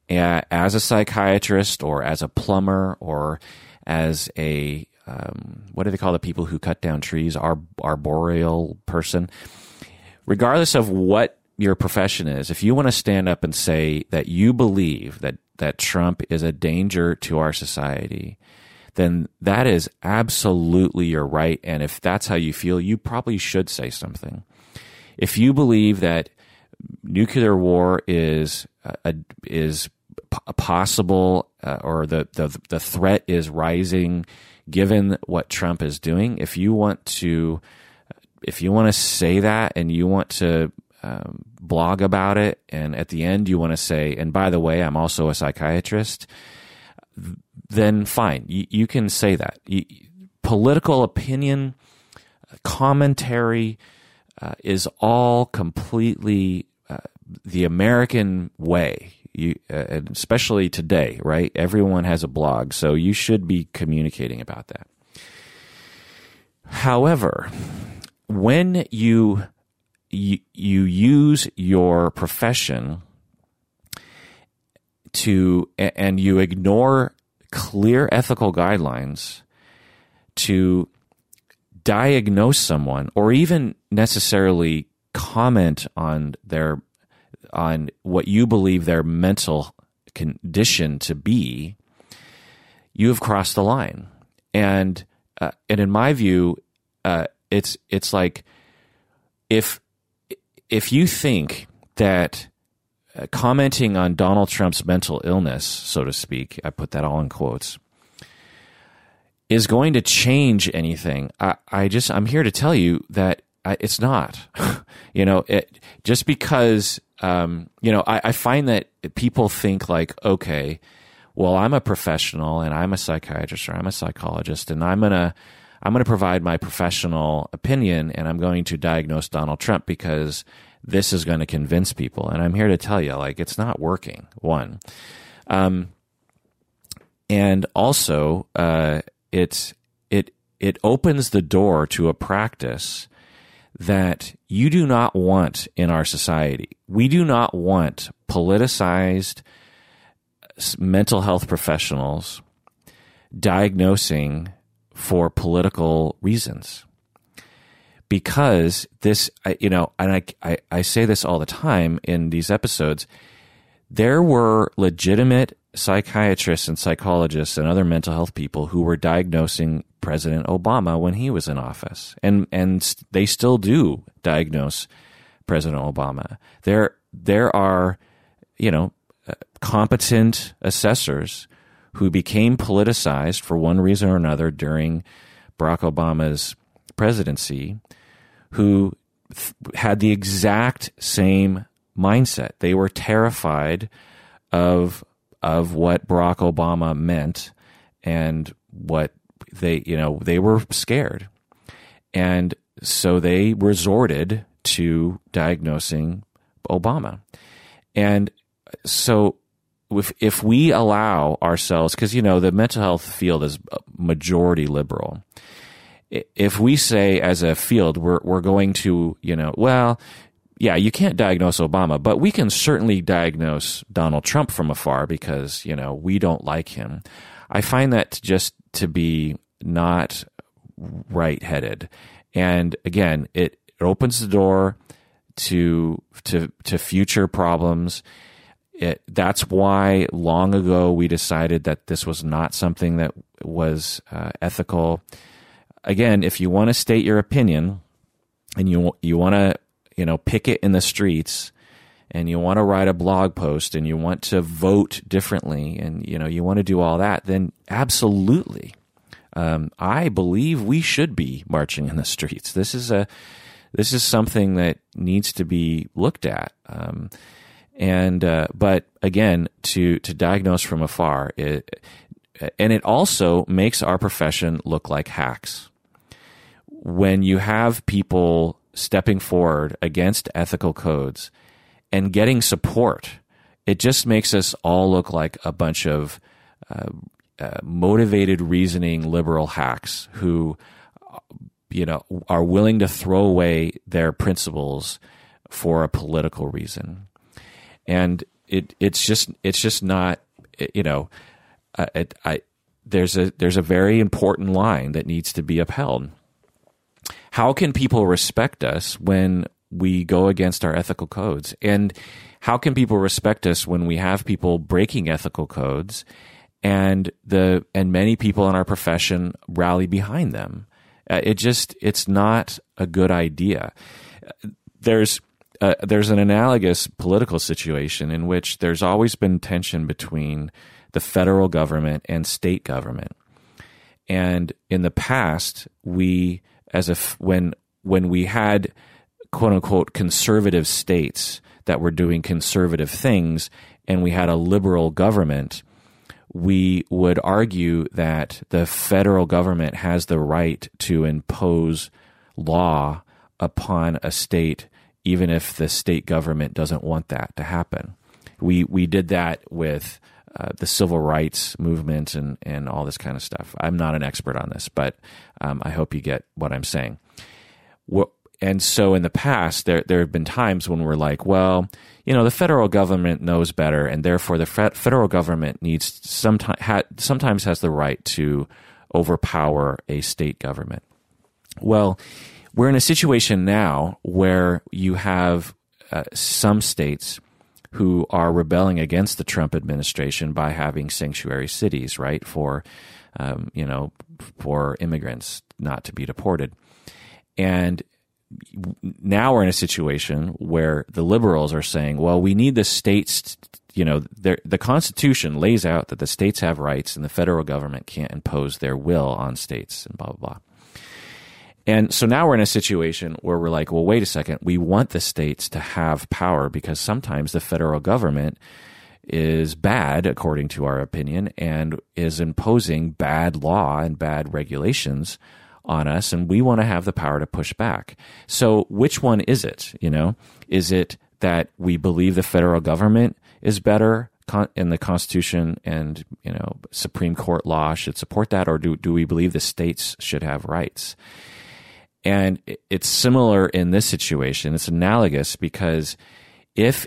as a psychiatrist or as a plumber or as a um, what do they call the people who cut down trees? Ar- arboreal person. Regardless of what your profession is, if you want to stand up and say that you believe that that Trump is a danger to our society, then that is absolutely your right. And if that's how you feel, you probably should say something if you believe that nuclear war is a, is a possible uh, or the, the the threat is rising given what Trump is doing if you want to if you want to say that and you want to um, blog about it and at the end you want to say and by the way I'm also a psychiatrist then fine. You, you can say that. You, political opinion commentary uh, is all completely uh, the American way. You, uh, especially today, right? Everyone has a blog, so you should be communicating about that. However, when you you, you use your profession to and you ignore clear ethical guidelines to diagnose someone or even necessarily comment on their on what you believe their mental condition to be, you have crossed the line. And uh, and in my view, uh, it's it's like if if you think that uh, commenting on Donald Trump's mental illness, so to speak, I put that all in quotes, is going to change anything. I, I just I'm here to tell you that I, it's not. you know, it just because um, you know I, I find that people think like, okay, well, I'm a professional and I'm a psychiatrist or I'm a psychologist and I'm gonna I'm going to provide my professional opinion and I'm going to diagnose Donald Trump because this is going to convince people. And I'm here to tell you, like, it's not working. One. Um, and also, uh, it's, it, it opens the door to a practice that you do not want in our society. We do not want politicized mental health professionals diagnosing for political reasons. Because this, you know, and I, I, I say this all the time in these episodes, there were legitimate psychiatrists and psychologists and other mental health people who were diagnosing President Obama when he was in office, and and they still do diagnose President Obama. There there are, you know, uh, competent assessors who became politicized for one reason or another during Barack Obama's presidency, who th- had the exact same mindset. They were terrified of of what Barack Obama meant and what they you know they were scared. And so they resorted to diagnosing obama. And so if if we allow ourselves because you know the mental health field is majority liberal. If we say as a field we're we're going to you know well yeah you can't diagnose obama but we can certainly diagnose donald trump from afar because you know we don't like him i find that just to be not right headed. And again, it, it opens the door to to to future problems. It, that's why long ago we decided that this was not something that was uh, ethical. Again, if you want to state your opinion and you you want to you know pick it in the streets and you want to write a blog post and you want to vote differently and you know you want to do all that, then absolutely um, I believe we should be marching in the streets. This is a this is something that needs to be looked at. Um, and uh, but again, to to diagnose from afar, it, and it also makes our profession look like hacks. When you have people stepping forward against ethical codes and getting support, it just makes us all look like a bunch of uh, uh, motivated reasoning liberal hacks who you know are willing to throw away their principles for a political reason. And it it's just it's just not you know uh, it, I there's a there's a very important line that needs to be upheld how can people respect us when we go against our ethical codes and how can people respect us when we have people breaking ethical codes and the and many people in our profession rally behind them. Uh, it just it's not a good idea. There's uh, there's an analogous political situation in which there's always been tension between the federal government and state government. And in the past, we as if when when we had quote unquote conservative states that were doing conservative things and we had a liberal government, we would argue that the federal government has the right to impose law upon a state, even if the state government doesn't want that to happen. We we did that with uh, the civil rights movement and and all this kind of stuff. I'm not an expert on this, but um, I hope you get what I'm saying. What and so in the past, there there have been times when we're like, well, you know, the federal government knows better, and therefore the federal government needs sometimes ha- sometimes has the right to overpower a state government. Well, we're in a situation now where you have uh, some states who are rebelling against the Trump administration by having sanctuary cities, right, for um, you know, for immigrants not to be deported. And now we're in a situation where the liberals are saying, well, we need the states, you know, the Constitution lays out that the states have rights and the federal government can't impose their will on states and blah, blah, blah. And so now we're in a situation where we're like, well, wait a second. We want the states to have power because sometimes the federal government is bad, according to our opinion, and is imposing bad law and bad regulations on us and we want to have the power to push back. So which one is it? You know, is it that we believe the federal government is better in the Constitution and you know Supreme Court law should support that, or do do we believe the states should have rights? And it's similar in this situation. It's analogous because if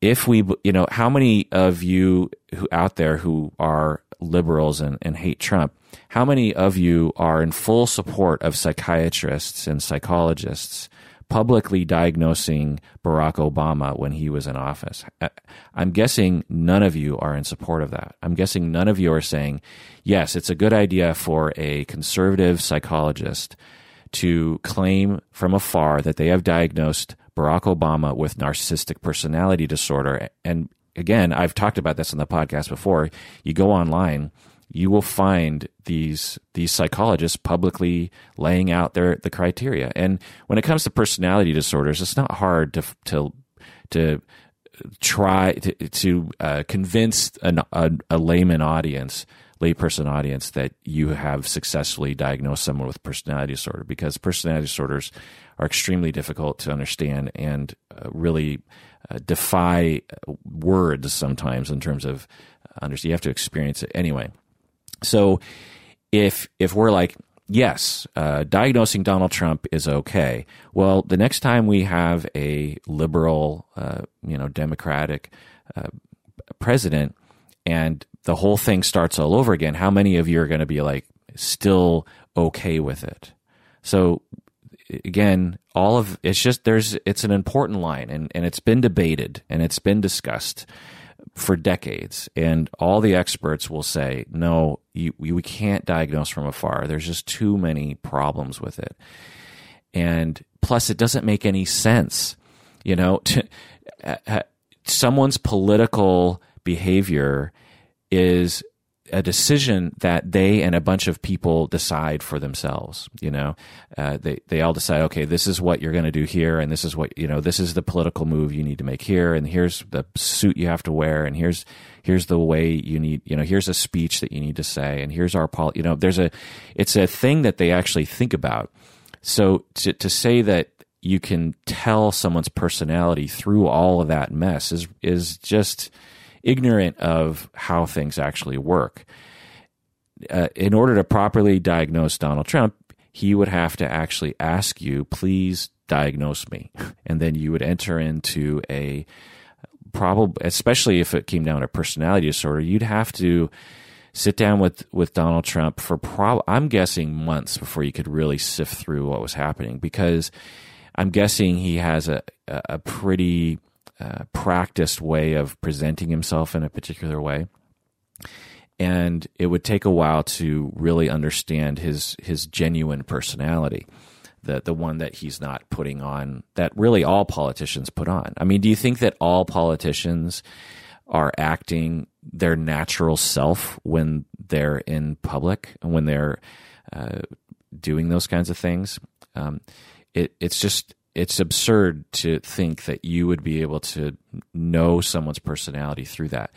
if we you know how many of you who out there who are liberals and, and hate Trump, how many of you are in full support of psychiatrists and psychologists publicly diagnosing Barack Obama when he was in office. Uh, I'm guessing none of you are in support of that. I'm guessing none of you are saying, yes, it's a good idea for a conservative psychologist to claim from afar that they have diagnosed Barack Obama with narcissistic personality disorder. And again, I've talked about this on the podcast before. You go online you will find these these psychologists publicly laying out their the criteria. And when it comes to personality disorders, it's not hard to to to try to, to uh, convince an, a, a layman audience layperson audience that you have successfully diagnosed someone with personality disorder because personality disorders are extremely difficult to understand and uh, really uh, defy words sometimes in terms of understand. You have to experience it anyway. So if if we're like yes, uh, diagnosing Donald Trump is okay. Well, the next time we have a liberal, uh, you know, Democratic uh, president, and the whole thing starts all over again, how many of you are going to be like still okay with it? So again, all of it's just there's it's an important line, and and it's been debated and it's been discussed for decades, and all the experts will say, no, you, we can't diagnose from afar. There's just too many problems with it. And plus, it doesn't make any sense. You know, to, uh, someone's political behavior is a decision that they and a bunch of people decide for themselves. You know, uh, they they all decide, okay, this is what you're going to do here, and this is what you know, this is the political move you need to make here, and here's the suit you have to wear, and here's here's the way you need, you know, here's a speech that you need to say, and here's our pol. You know, there's a, it's a thing that they actually think about. So to to say that you can tell someone's personality through all of that mess is is just ignorant of how things actually work. Uh, in order to properly diagnose Donald Trump, he would have to actually ask you, please diagnose me. And then you would enter into a probably, especially if it came down to personality disorder, you'd have to sit down with, with Donald Trump for prob, I'm guessing months before you could really sift through what was happening because I'm guessing he has a, a pretty uh, practiced way of presenting himself in a particular way. And it would take a while to really understand his his genuine personality, the the one that he's not putting on that really all politicians put on. I mean, do you think that all politicians are acting their natural self when they're in public and when they're uh, doing those kinds of things? Um, it, it's just it's absurd to think that you would be able to know someone's personality through that.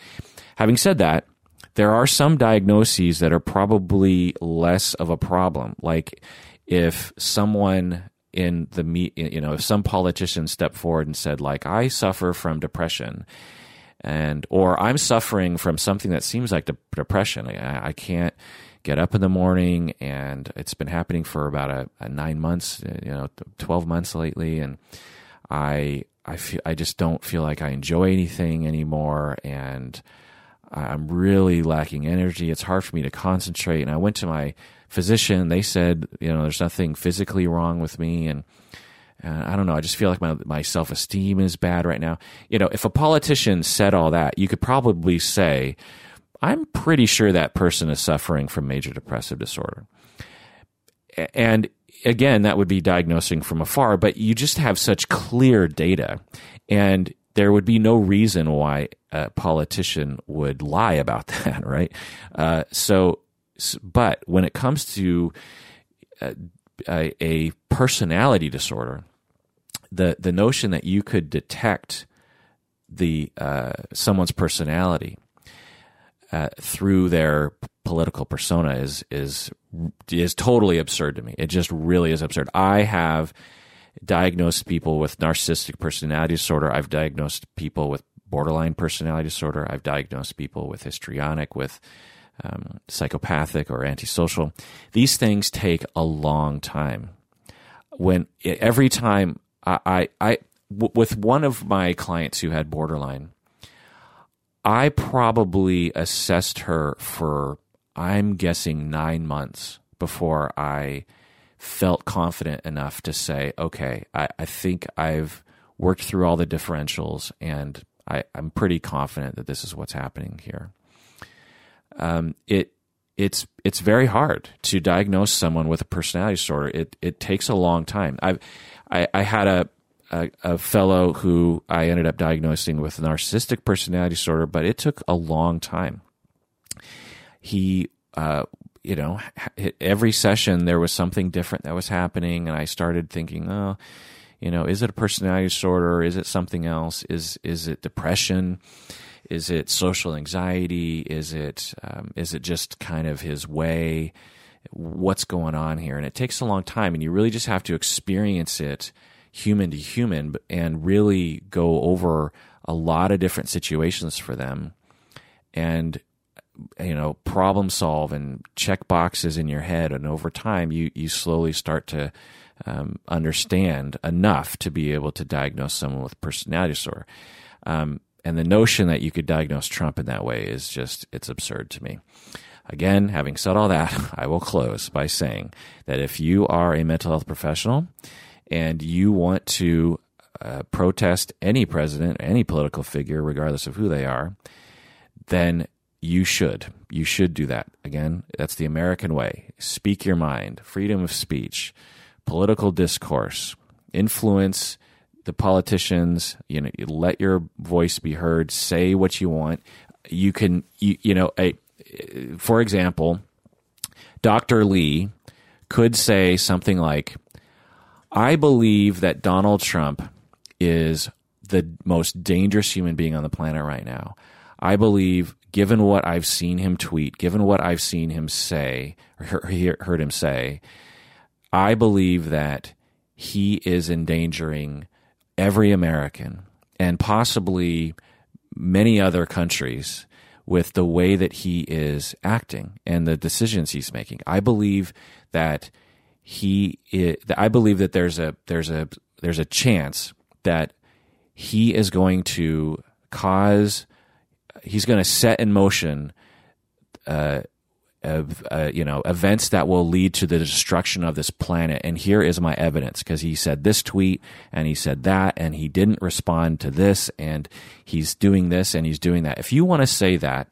Having said that, there are some diagnoses that are probably less of a problem. Like if someone in the meet, you know, if some politician stepped forward and said, like, I suffer from depression, and or I'm suffering from something that seems like depression. I, I can't get up in the morning, and it's been happening for about a, a nine months, you know, twelve months lately, and I I feel I just don't feel like I enjoy anything anymore, and I'm really lacking energy. It's hard for me to concentrate. And I went to my physician. They said, you know, there's nothing physically wrong with me, and uh, I don't know. I just feel like my my self esteem is bad right now. You know, if a politician said all that, you could probably say, I'm pretty sure that person is suffering from major depressive disorder. And again, that would be diagnosing from afar, but you just have such clear data. And there would be no reason why a politician would lie about that, right? Uh, so, but when it comes to uh, a, a, personality disorder, the the notion that you could detect the uh, someone's personality uh, through their political persona is is is totally absurd to me. It just really is absurd. I have diagnosed people with narcissistic personality disorder. I've diagnosed people with borderline personality disorder. I've diagnosed people with histrionic, with um, psychopathic or antisocial. These things take a long time. When every time I, I, I w- with one of my clients who had borderline, I probably assessed her for I'm guessing nine months before I felt confident enough to say, okay, I, I think I've worked through all the differentials and I, am pretty confident that this is what's happening here. Um, it it's it's very hard to diagnose someone with a personality disorder. It it takes a long time. I've I, I had a, a, a fellow who I ended up diagnosing with narcissistic personality disorder, but it took a long time. He uh, you know, every session there was something different that was happening, and I started thinking, oh, you know, is it a personality disorder? Is it something else? Is is it depression? Is it social anxiety? Is it um, is it just kind of his way? What's going on here? And it takes a long time, and you really just have to experience it human to human and really go over a lot of different situations for them and you know problem solve and check boxes in your head. And over time you you slowly start to um, understand enough to be able to diagnose someone with personality disorder. Um, and the notion that you could diagnose trump in that way is just it's absurd to me. Again having said all that i will close by saying that if you are a mental health professional and you want to uh, protest any president any political figure regardless of who they are then you should. You should do that. Again, that's the American way. Speak your mind, freedom of speech, political discourse, influence the politicians, you know, let your voice be heard, say what you want. You can, you, you know, a, for example, Dr. Lee could say something like, I believe that Donald Trump is the most dangerous human being on the planet right now. I believe given what I've seen him tweet, given what I've seen him say, or heard him say, I believe that he is endangering every American and possibly many other countries with the way that he is acting and the decisions he's making. I believe that he is, I believe that there's a there's a there's a chance that he is going to cause he's going to set in motion uh, of uh, you know events that will lead to the destruction of this planet. And here is my evidence because he said this tweet and he said that and he didn't respond to this and he's doing this and he's doing that. If you want to say that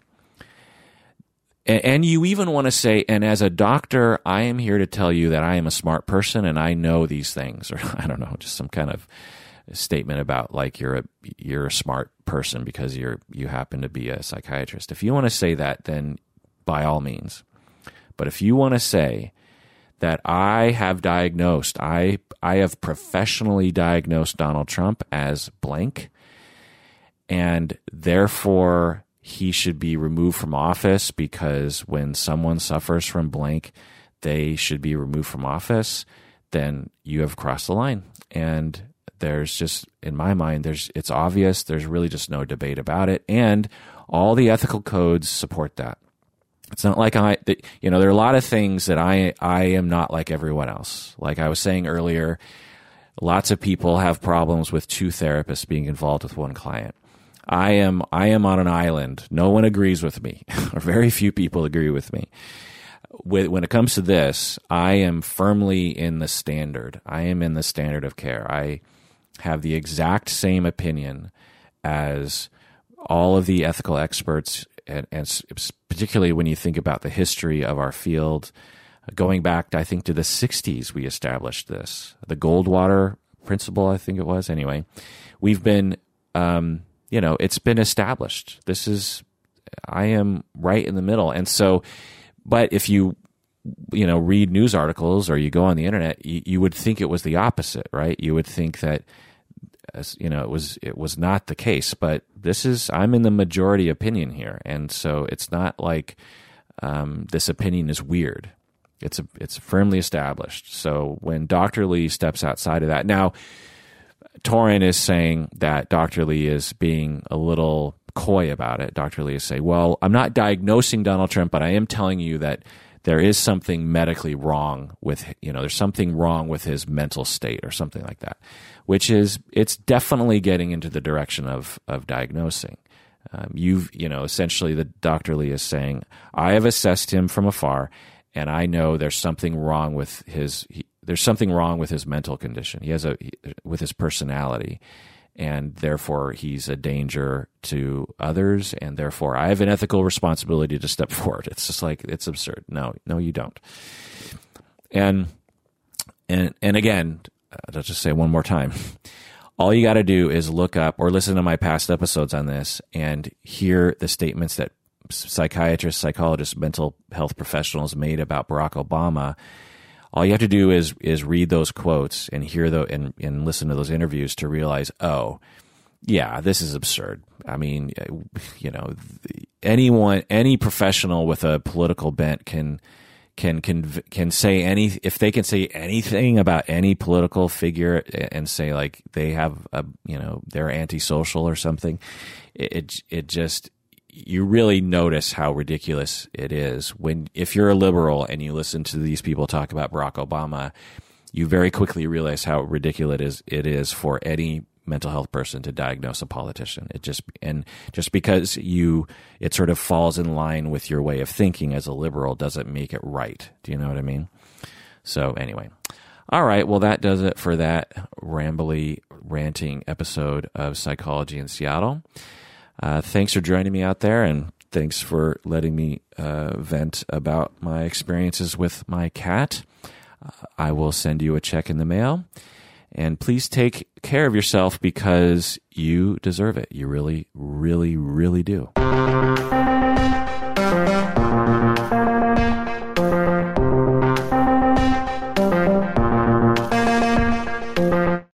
and you even want to say and as a doctor i am here to tell you that i am a smart person and i know these things or i don't know just some kind of statement about like you're a you're a smart person because you're you happen to be a psychiatrist. If you want to say that, then by all means. But if you want to say that I have diagnosed, I I have professionally diagnosed Donald Trump as blank, and therefore he should be removed from office because when someone suffers from blank, they should be removed from office. Then you have crossed the line, and there's just in my mind there's it's obvious. There's really just no debate about it. And all the ethical codes support that. It's not like i you know there are a lot of things that i i am not like everyone else. Like i was saying earlier lots of people have problems with two therapists being involved with one client i am i am on an island no one agrees with me or very few people agree with me when it comes to this, I am firmly in the standard. I am in the standard of care. I have the exact same opinion as all of the ethical experts, and, and particularly when you think about the history of our field, going back, I think, to the 60s, we established this. The Goldwater principle, I think it was. Anyway, we've been, um, you know, it's been established. This is, I am right in the middle. And so, but if you you know read news articles or you go on the internet you, you, would think it was the opposite right you would think that as you know it was it was not the case but this is i'm in the majority opinion here and so it's not like um, this opinion is weird It's a, it's firmly established. So when Dr. Lee steps outside of that, now Torin is saying that Dr. Lee is being a little coy about it. Dr. Lee is saying, "Well, I'm not diagnosing Donald Trump, but I am telling you that there is something medically wrong with you know there's something wrong with his mental state or something like that which is it's definitely getting into the direction of of diagnosing um, you've you know essentially the dr lee is saying i have assessed him from afar and i know there's something wrong with his he, there's something wrong with his mental condition. He has a with his personality and therefore he's a danger to others and therefore i have an ethical responsibility to step forward. It's just like it's absurd. No no you don't. And and and again i'll just say one more time. All you got to do is look up or listen to my past episodes on this and hear the statements that psychiatrists psychologists mental health professionals made about barack obama all you have to do is is read those quotes and hear the and, and listen to those interviews to realize, oh, yeah, this is absurd. I mean, eh, you know, anyone, any professional with a political bent can can can can say any if they can say anything about any political figure eh, and say like they have a you know they're antisocial or something, it it just you really notice how ridiculous it is when if you're a liberal and you listen to these people talk about Barack Obama, you very quickly realize how ridiculous it is it is for any mental health person to diagnose a politician. It just and just because you it sort of falls in line with your way of thinking as a liberal doesn't make it right. Do you know what I mean? So anyway. All right, well that does it for that rambly ranting episode of Psychology in Seattle. Uh, thanks for joining me out there, and thanks for letting me uh, vent about my experiences with my cat. Uh, I will send you a check in the mail. And please take care of yourself because you deserve it. You really, really, really do.